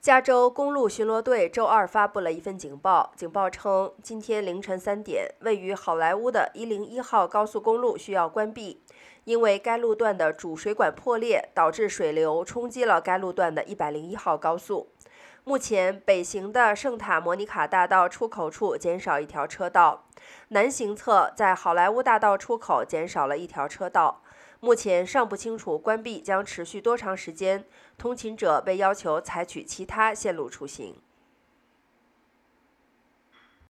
加州公路巡逻队周二发布了一份警报，警报称，今天凌晨三点，位于好莱坞的一零一号高速公路需要关闭，因为该路段的主水管破裂，导致水流冲击了该路段的一百零一号高速。目前，北行的圣塔莫尼卡大道出口处减少一条车道，南行侧在好莱坞大道出口减少了一条车道。目前尚不清楚关闭将持续多长时间，通勤者被要求采取其他线路出行。